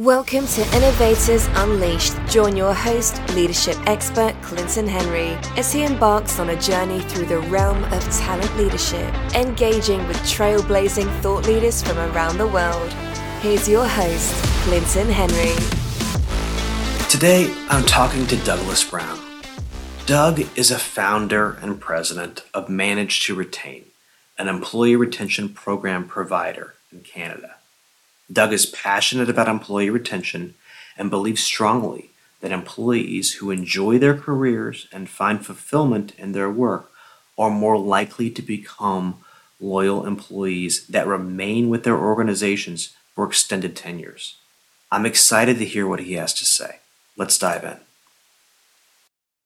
Welcome to Innovators Unleashed. Join your host, leadership expert Clinton Henry, as he embarks on a journey through the realm of talent leadership, engaging with trailblazing thought leaders from around the world. Here's your host, Clinton Henry. Today, I'm talking to Douglas Brown. Doug is a founder and president of Manage to Retain, an employee retention program provider in Canada. Doug is passionate about employee retention and believes strongly that employees who enjoy their careers and find fulfillment in their work are more likely to become loyal employees that remain with their organizations for extended tenures. I'm excited to hear what he has to say. Let's dive in.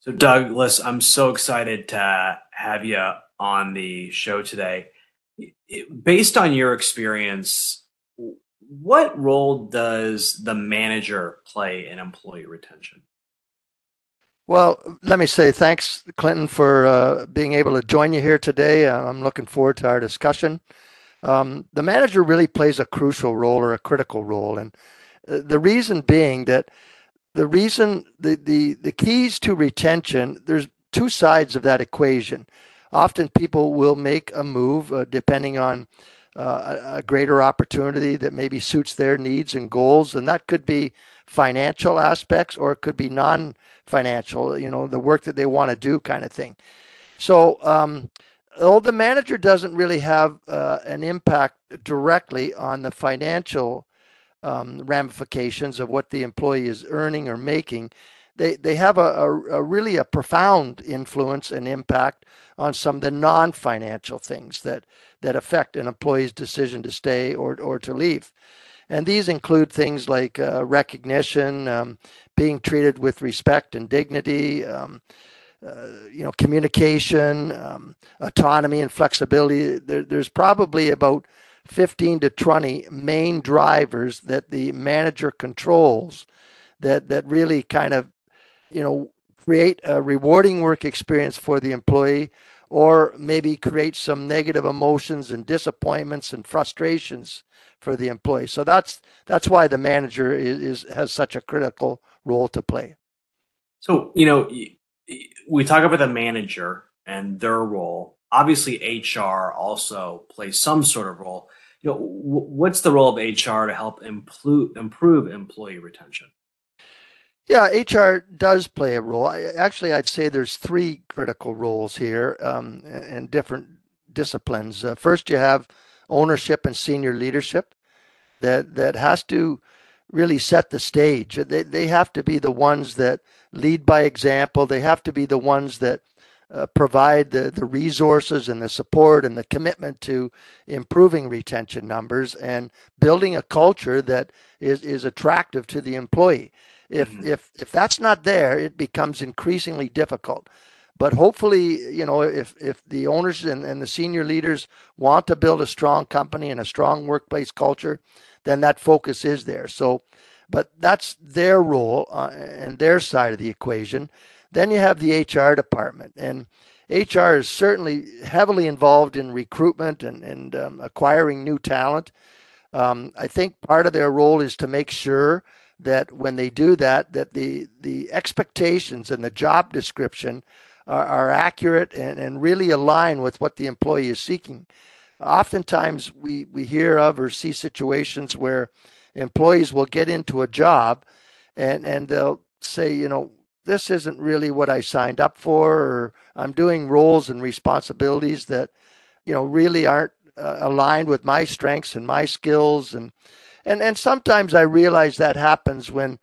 So, Douglas, I'm so excited to have you on the show today. Based on your experience what role does the manager play in employee retention? Well, let me say thanks, Clinton, for uh, being able to join you here today. Uh, I'm looking forward to our discussion. Um, the manager really plays a crucial role or a critical role, and uh, the reason being that the reason the, the the keys to retention there's two sides of that equation. Often people will make a move uh, depending on uh, a greater opportunity that maybe suits their needs and goals. And that could be financial aspects or it could be non financial, you know, the work that they want to do kind of thing. So, um, the manager doesn't really have uh, an impact directly on the financial um, ramifications of what the employee is earning or making, they, they have a, a, a really a profound influence and impact on some of the non-financial things that that affect an employee's decision to stay or, or to leave. And these include things like uh, recognition, um, being treated with respect and dignity, um, uh, you know, communication, um, autonomy, and flexibility. There, there's probably about 15 to 20 main drivers that the manager controls that that really kind of, you know, create a rewarding work experience for the employee or maybe create some negative emotions and disappointments and frustrations for the employee. So that's that's why the manager is, is has such a critical role to play. So you know, we talk about the manager and their role. Obviously, HR also plays some sort of role. You know, what's the role of HR to help improve improve employee retention? Yeah, HR does play a role. I, actually, I'd say there's three critical roles here um, in different disciplines. Uh, first, you have ownership and senior leadership that that has to really set the stage. They they have to be the ones that lead by example. They have to be the ones that uh, provide the, the resources and the support and the commitment to improving retention numbers and building a culture that is, is attractive to the employee. If mm-hmm. if if that's not there, it becomes increasingly difficult. But hopefully, you know, if if the owners and, and the senior leaders want to build a strong company and a strong workplace culture, then that focus is there. So, but that's their role uh, and their side of the equation. Then you have the HR department, and HR is certainly heavily involved in recruitment and, and um, acquiring new talent. Um, I think part of their role is to make sure that when they do that, that the the expectations and the job description are, are accurate and, and really align with what the employee is seeking. Oftentimes, we we hear of or see situations where employees will get into a job, and and they'll say, you know, this isn't really what I signed up for, or I'm doing roles and responsibilities that, you know, really aren't uh, aligned with my strengths and my skills and and and sometimes I realize that happens when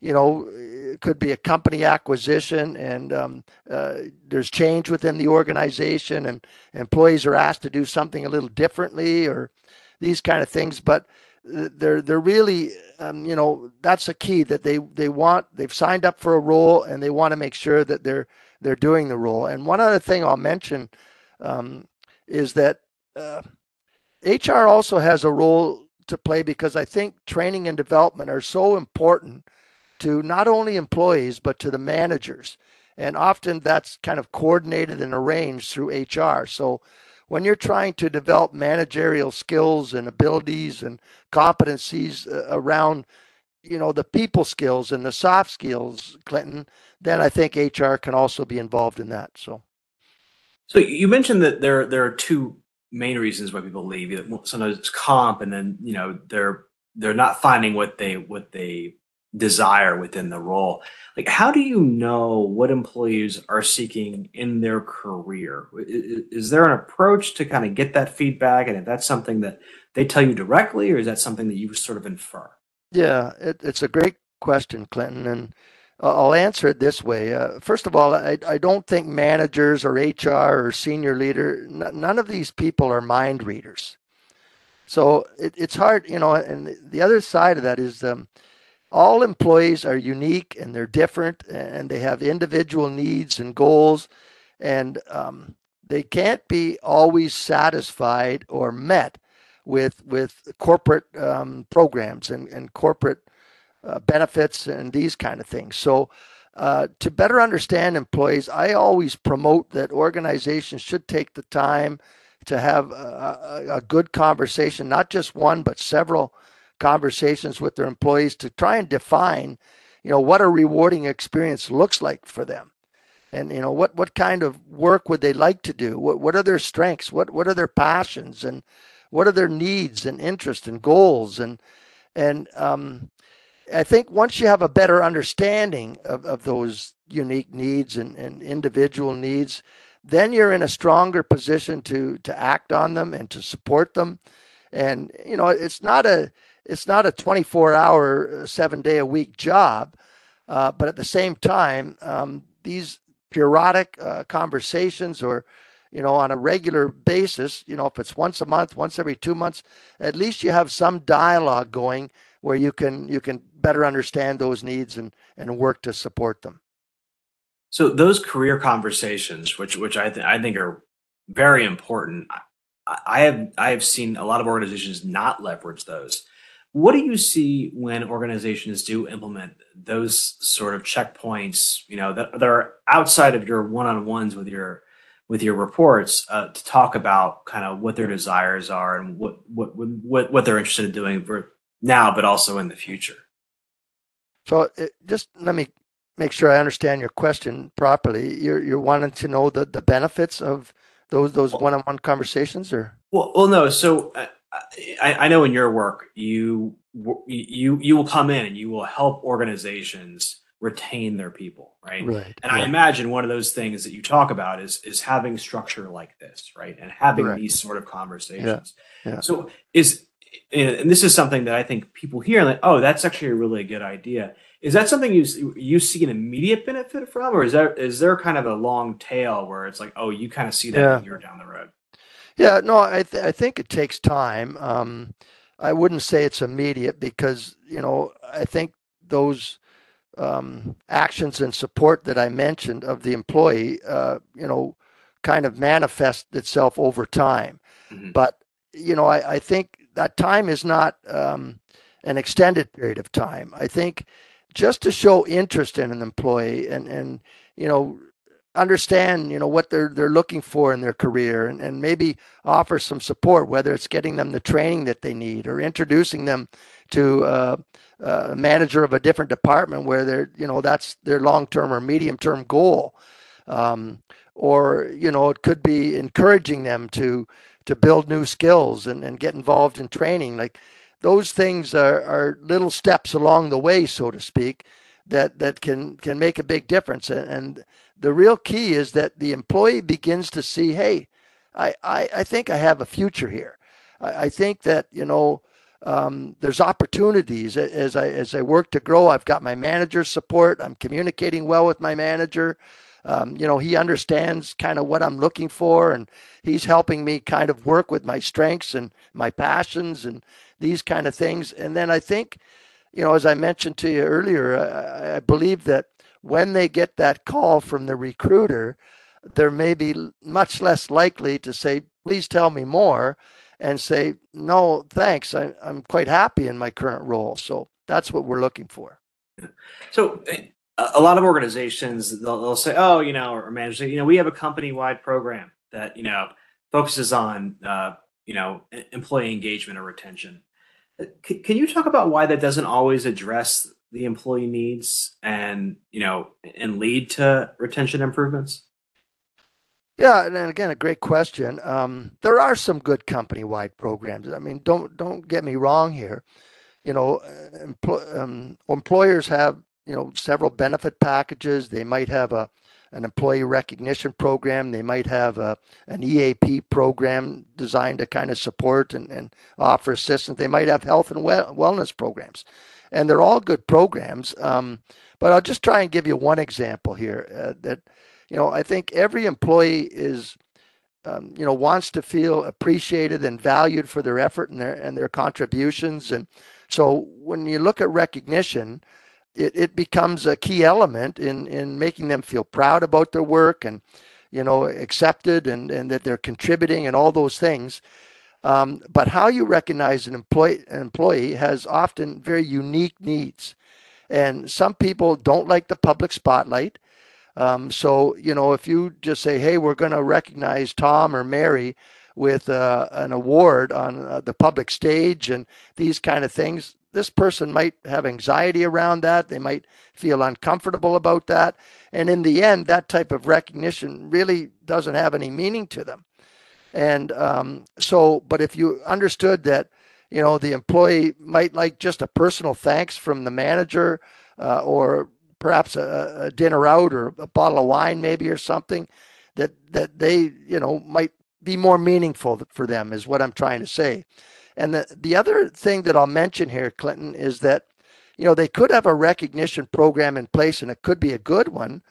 you know it could be a company acquisition and um, uh, there's change within the organization and employees are asked to do something a little differently or these kind of things. But they're they're really um, you know that's a key that they they want they've signed up for a role and they want to make sure that they're they're doing the role. And one other thing i'll mention um, is that uh, hr also has a role to play because I think training and development are so important to not only employees but to the managers. And often that's kind of coordinated and arranged through HR. So when you're trying to develop managerial skills and abilities and competencies uh, around you know the people skills and the soft skills, Clinton, then I think HR can also be involved in that. So, so you mentioned that there there are two main reasons why people leave. Sometimes it's comp, and then you know they're they're not finding what they what they desire within the role. Like, how do you know what employees are seeking in their career? Is, there an approach to kind of get that feedback? And if that's something that they tell you directly, or is that something that you sort of infer? Yeah, it, it's a great question, Clinton. And I'll answer it this way. Uh, first of all, I, I don't think managers or HR or senior leader, n- none of these people are mind readers. So it, it's hard, you know, and the other side of that is um, all employees are unique and they're different and they have individual needs and goals and um, they can't be always satisfied or met with with corporate um, programs and, and corporate uh, benefits and these kind of things so uh, to better understand employees i always promote that organizations should take the time to have a, a, a good conversation not just one but several conversations with their employees to try and define, you know, what a rewarding experience looks like for them. And you know what what kind of work would they like to do? What what are their strengths? What what are their passions and what are their needs and interests and goals and and um, I think once you have a better understanding of, of those unique needs and, and individual needs, then you're in a stronger position to to act on them and to support them. And you know, it's not a it's not a 24 hour, uh, seven day a week job. Uh, but at the same time, um, these periodic uh, conversations or, you know, on a regular basis, you know, if it's once a month, once every two months, at least you have some dialogue going where you can you can better understand those needs and and work to support them. So those career conversations, which which I th- I think are very important, I have I have seen a lot of organizations not leverage those. What do you see when organizations do implement those sort of checkpoints? You know that, that are outside of your one-on-ones with your with your reports uh, to talk about kind of what their desires are and what what what what they're interested in doing now, but also in the future. So it, just let me make sure I understand your question properly. You're you're wanting to know the the benefits of those those one-on-one conversations, or well, well, no. So. Uh, I, I know in your work you you you will come in and you will help organizations retain their people right right and i imagine one of those things that you talk about is is having structure like this right and having Correct. these sort of conversations yeah. Yeah. so is and this is something that i think people hear like oh that's actually a really good idea is that something you you see an immediate benefit from or is there is there kind of a long tail where it's like oh you kind of see that yeah. year down the road yeah, no, I th- I think it takes time. Um, I wouldn't say it's immediate because you know I think those um, actions and support that I mentioned of the employee, uh, you know, kind of manifest itself over time. Mm-hmm. But you know, I, I, think that time is not um, an extended period of time. I think just to show interest in an employee and and you know understand you know what they're they're looking for in their career and, and maybe offer some support whether it's getting them the training that they need or introducing them to uh, a manager of a different department where they're you know that's their long-term or medium-term goal um, or you know it could be encouraging them to to build new skills and, and get involved in training like those things are, are little steps along the way so to speak that that can can make a big difference and, and the real key is that the employee begins to see, hey, I, I, I think I have a future here. I, I think that, you know, um, there's opportunities as I as I work to grow. I've got my manager's support. I'm communicating well with my manager. Um, you know, he understands kind of what I'm looking for, and he's helping me kind of work with my strengths and my passions and these kind of things. And then I think, you know, as I mentioned to you earlier, I, I believe that when they get that call from the recruiter, they're maybe much less likely to say, please tell me more, and say, no, thanks, I, am quite happy in my current role. So that's what we're looking for. So eh, a lot of organizations, they'll, they'll say, oh, you know, or managers, you know, we have a company wide program that, you know, focuses on, uh, you know, employee engagement or retention. C- can you talk about why that doesn't always address the employee needs and you know and lead to retention improvements? Yeah, and again, a great question. Um, there are some good company-wide programs. I mean, don't don't get me wrong here. You know, uh, empl- um, employers have you know several benefit packages. They might have a an employee recognition program. They might have a, an EAP program designed to kind of support and, and offer assistance. They might have health and well, wellness programs, and they're all good programs. Um, but I'll just try and give you one example here uh, that you know I think every employee is um, you know wants to feel appreciated and valued for their effort and their and their contributions and so when you look at recognition it, it becomes a key element in in making them feel proud about their work and you know accepted and and that they're contributing and all those things. Um, but how you recognize an employee an employee has often very unique needs. And some people don't like the public spotlight. Um, so you know if you just say hey we're going to recognize tom or mary with uh, an award on uh, the public stage and these kind of things this person might have anxiety around that. They might feel uncomfortable about that. And in the end, that type of recognition really doesn't have any meaning to them. And um, so, but if you understood that, you know, the employee might like just a personal thanks from the manager uh, or perhaps a, a dinner out or a bottle of wine, maybe, or something that, that they, you know, might be more meaningful for them, is what I'm trying to say. And the, the other thing that I'll mention here, Clinton, is that, you know, they could have a recognition program in place and it could be a good one.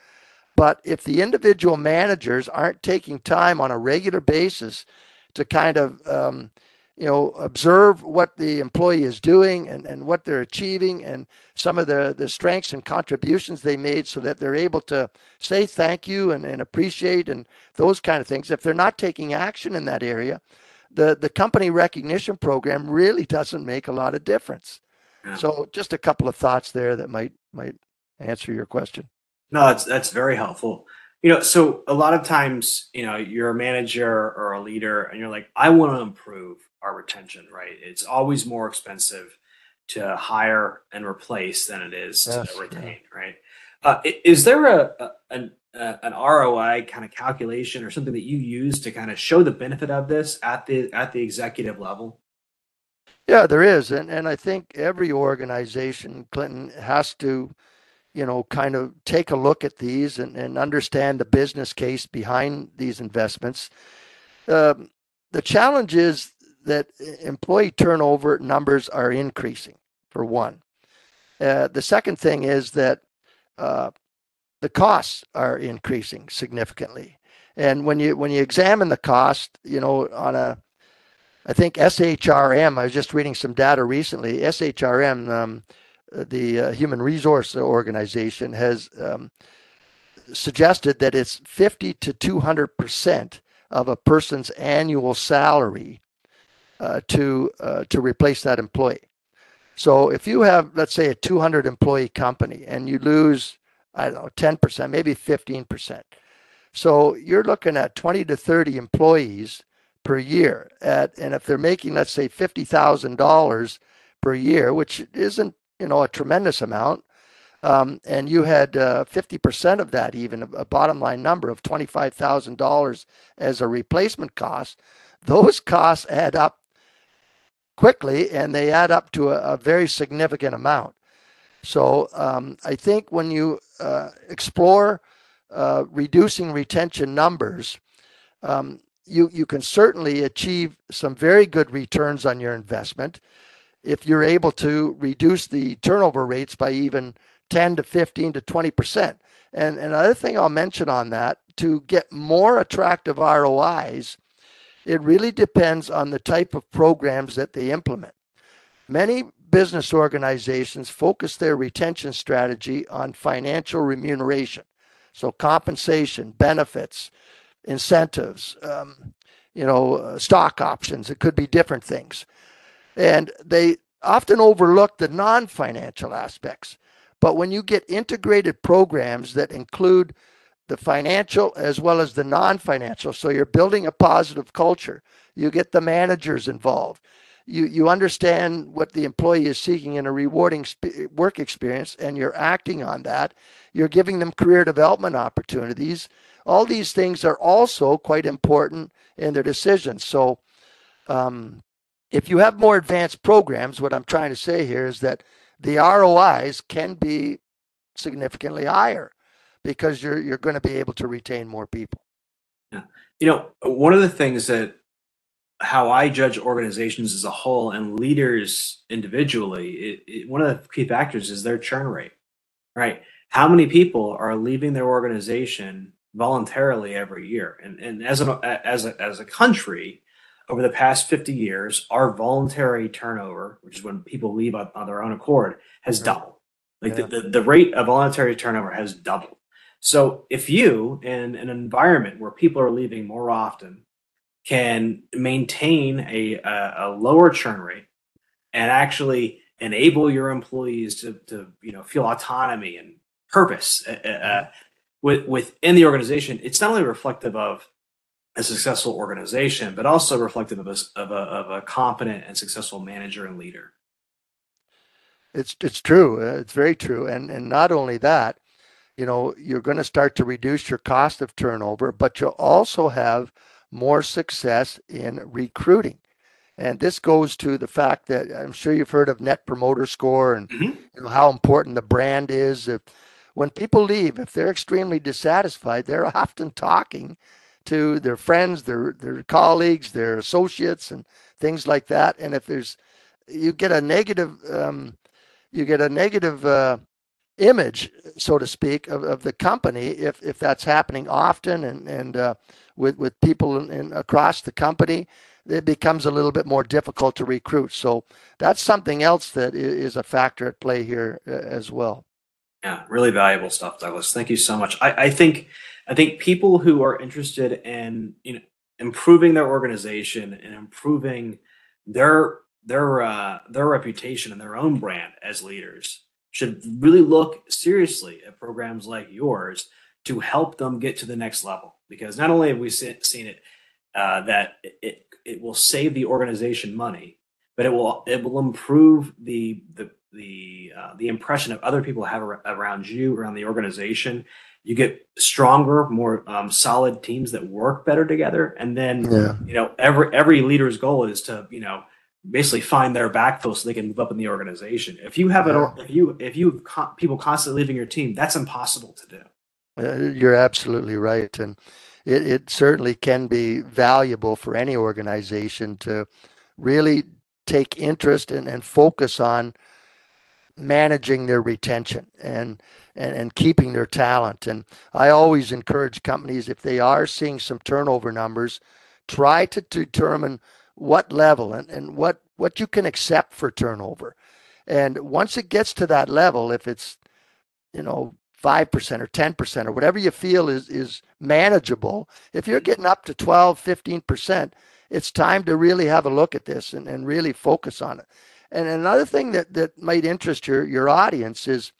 But if the individual managers aren't taking time on a regular basis to kind of, um, you know, observe what the employee is doing and, and what they're achieving and some of the, the strengths and contributions they made so that they're able to say thank you and, and appreciate and those kind of things. If they're not taking action in that area, the the company recognition program really doesn't make a lot of difference. Yeah. So just a couple of thoughts there that might might answer your question. No, that's that's very helpful. You know, so a lot of times, you know, you're a manager or a leader and you're like, I want to improve our retention, right? It's always more expensive to hire and replace than it is yes, to retain, yeah. right? Uh, is there a, a, an ROI kind of calculation or something that you use to kind of show the benefit of this at the at the executive level? Yeah, there is, and and I think every organization, Clinton, has to, you know, kind of take a look at these and, and understand the business case behind these investments. Um, the challenge is that employee turnover numbers are increasing, for one. Uh, the second thing is that uh, the costs are increasing significantly. And when you when you examine the cost, you know, on a I think SHRM, I was just reading some data recently. SHRM, um, the uh, Human Resource Organization, has um, suggested that it's 50 to 200 percent of a person's annual salary uh, to uh, to replace that employee. So if you have, let's say, a 200 employee company and you lose I don't know, 10%, maybe 15%. So you're looking at 20 to 30 employees per year at, and if they're making, let's say $50,000 per year, which isn't, you know, a tremendous amount, um, and you had uh, 50% of that, even a bottom line number of $25,000 as a replacement cost, those costs add up quickly and they add up to a, a very significant amount. So um, I think when you uh, explore uh, reducing retention numbers, um, you you can certainly achieve some very good returns on your investment if you're able to reduce the turnover rates by even 10 to 15 to 20 percent. And another thing I'll mention on that to get more attractive ROIs, it really depends on the type of programs that they implement. Many business organizations focus their retention strategy on financial remuneration. So, compensation, benefits, incentives, um, you know, uh, stock options, it could be different things. And they often overlook the non financial aspects. But when you get integrated programs that include the financial as well as the non financial, so you're building a positive culture, you get the managers involved you you understand what the employee is seeking in a rewarding sp- work experience and you're acting on that. You're giving them career development opportunities. All these things are also quite important in their decisions. So um, if you have more advanced programs what i'm trying to say here is that the rois can be significantly higher because you're you're going to be able to retain more people. Yeah. You know one of the things that how I judge organizations as a whole and leaders individually, it, it, one of the key factors is their churn rate, right? How many people are leaving their organization voluntarily every year? And, and as, a, as, a, as a country, over the past 50 years, our voluntary turnover, which is when people leave on, on their own accord, has doubled. Like yeah. the, the, the rate of voluntary turnover has doubled. So if you, in an environment where people are leaving more often, can maintain a, a, a lower churn rate and actually enable your employees to, to you know feel autonomy and purpose uh, uh, uh with, within the organization, it's not only reflective of a successful organization, but also reflective of a, of a, of a competent and successful manager and leader. It's it's true. Uh, it's very true. And and not only that, you know, you're going to start to reduce your cost of turnover, but you'll also have more success in recruiting. And this goes to the fact that I'm sure you've heard of Net Promoter Score and mm-hmm. you know, how important the brand is. If, when people leave, if they're extremely dissatisfied, they're often talking to their friends, their their colleagues, their associates, and things like that. And if there's you get a negative, um, you get a negative uh, image, so to speak, of, of the company if if that's happening often and and uh, with with people in, in, across the company, it becomes a little bit more difficult to recruit. So that's something else that is a factor at play here uh, as well. Yeah, really valuable stuff, Douglas. Thank you so much. I, I think I think people who are interested in you know improving their organization and improving their their uh, their reputation and their own brand as leaders should really look seriously at programs like yours to help them get to the next level. Because not only have we seen it uh, that it, it will save the organization money, but it will it will improve the the the uh, the impression of other people have around you around the organization. You get stronger, more um, solid teams that work better together, and then yeah. you know every every leader's goal is to you know basically find their backfill so they can move up in the organization. If you have yeah. it, if you if you have co- people constantly leaving your team, that's impossible to do. Uh, you're absolutely right, and it, it certainly can be valuable for any organization to really take interest in, and focus on managing their retention and, and and keeping their talent. And I always encourage companies if they are seeing some turnover numbers, try to determine what level and, and what what you can accept for turnover. And once it gets to that level, if it's you know 5% or 10% or whatever you feel is, is manageable, if you're getting up to 12, 15%, it's time to really have a look at this and, and really focus on it. And another thing that, that might interest your, your audience is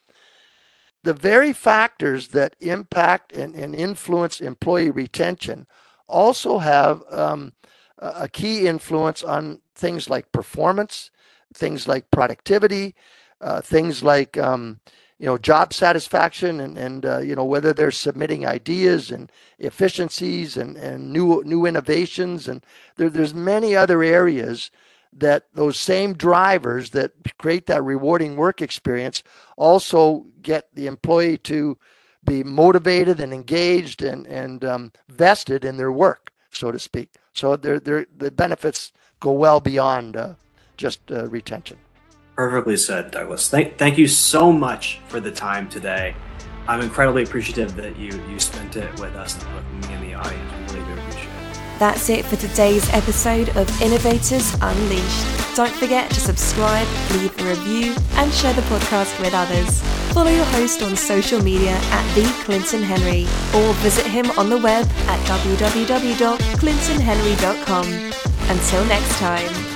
the very factors that impact and, and influence employee retention also have um, a key influence on things like performance, things like productivity, uh, things like um, you know job satisfaction and and uh, you know whether they're submitting ideas and efficiencies and and new new innovations and there, there's many other areas that those same drivers that create that rewarding work experience also get the employee to be motivated and engaged and and um, vested in their work so to speak. So they're, they're, the benefits go well beyond uh, just uh, retention Perfectly said, Douglas. Thank, thank you so much for the time today. I'm incredibly appreciative that you you spent it with us me and the audience. We really do appreciate it. That's it for today's episode of Innovators Unleashed. Don't forget to subscribe, leave a review, and share the podcast with others. Follow your host on social media at the Clinton Henry, or visit him on the web at www.clintonhenry.com. Until next time.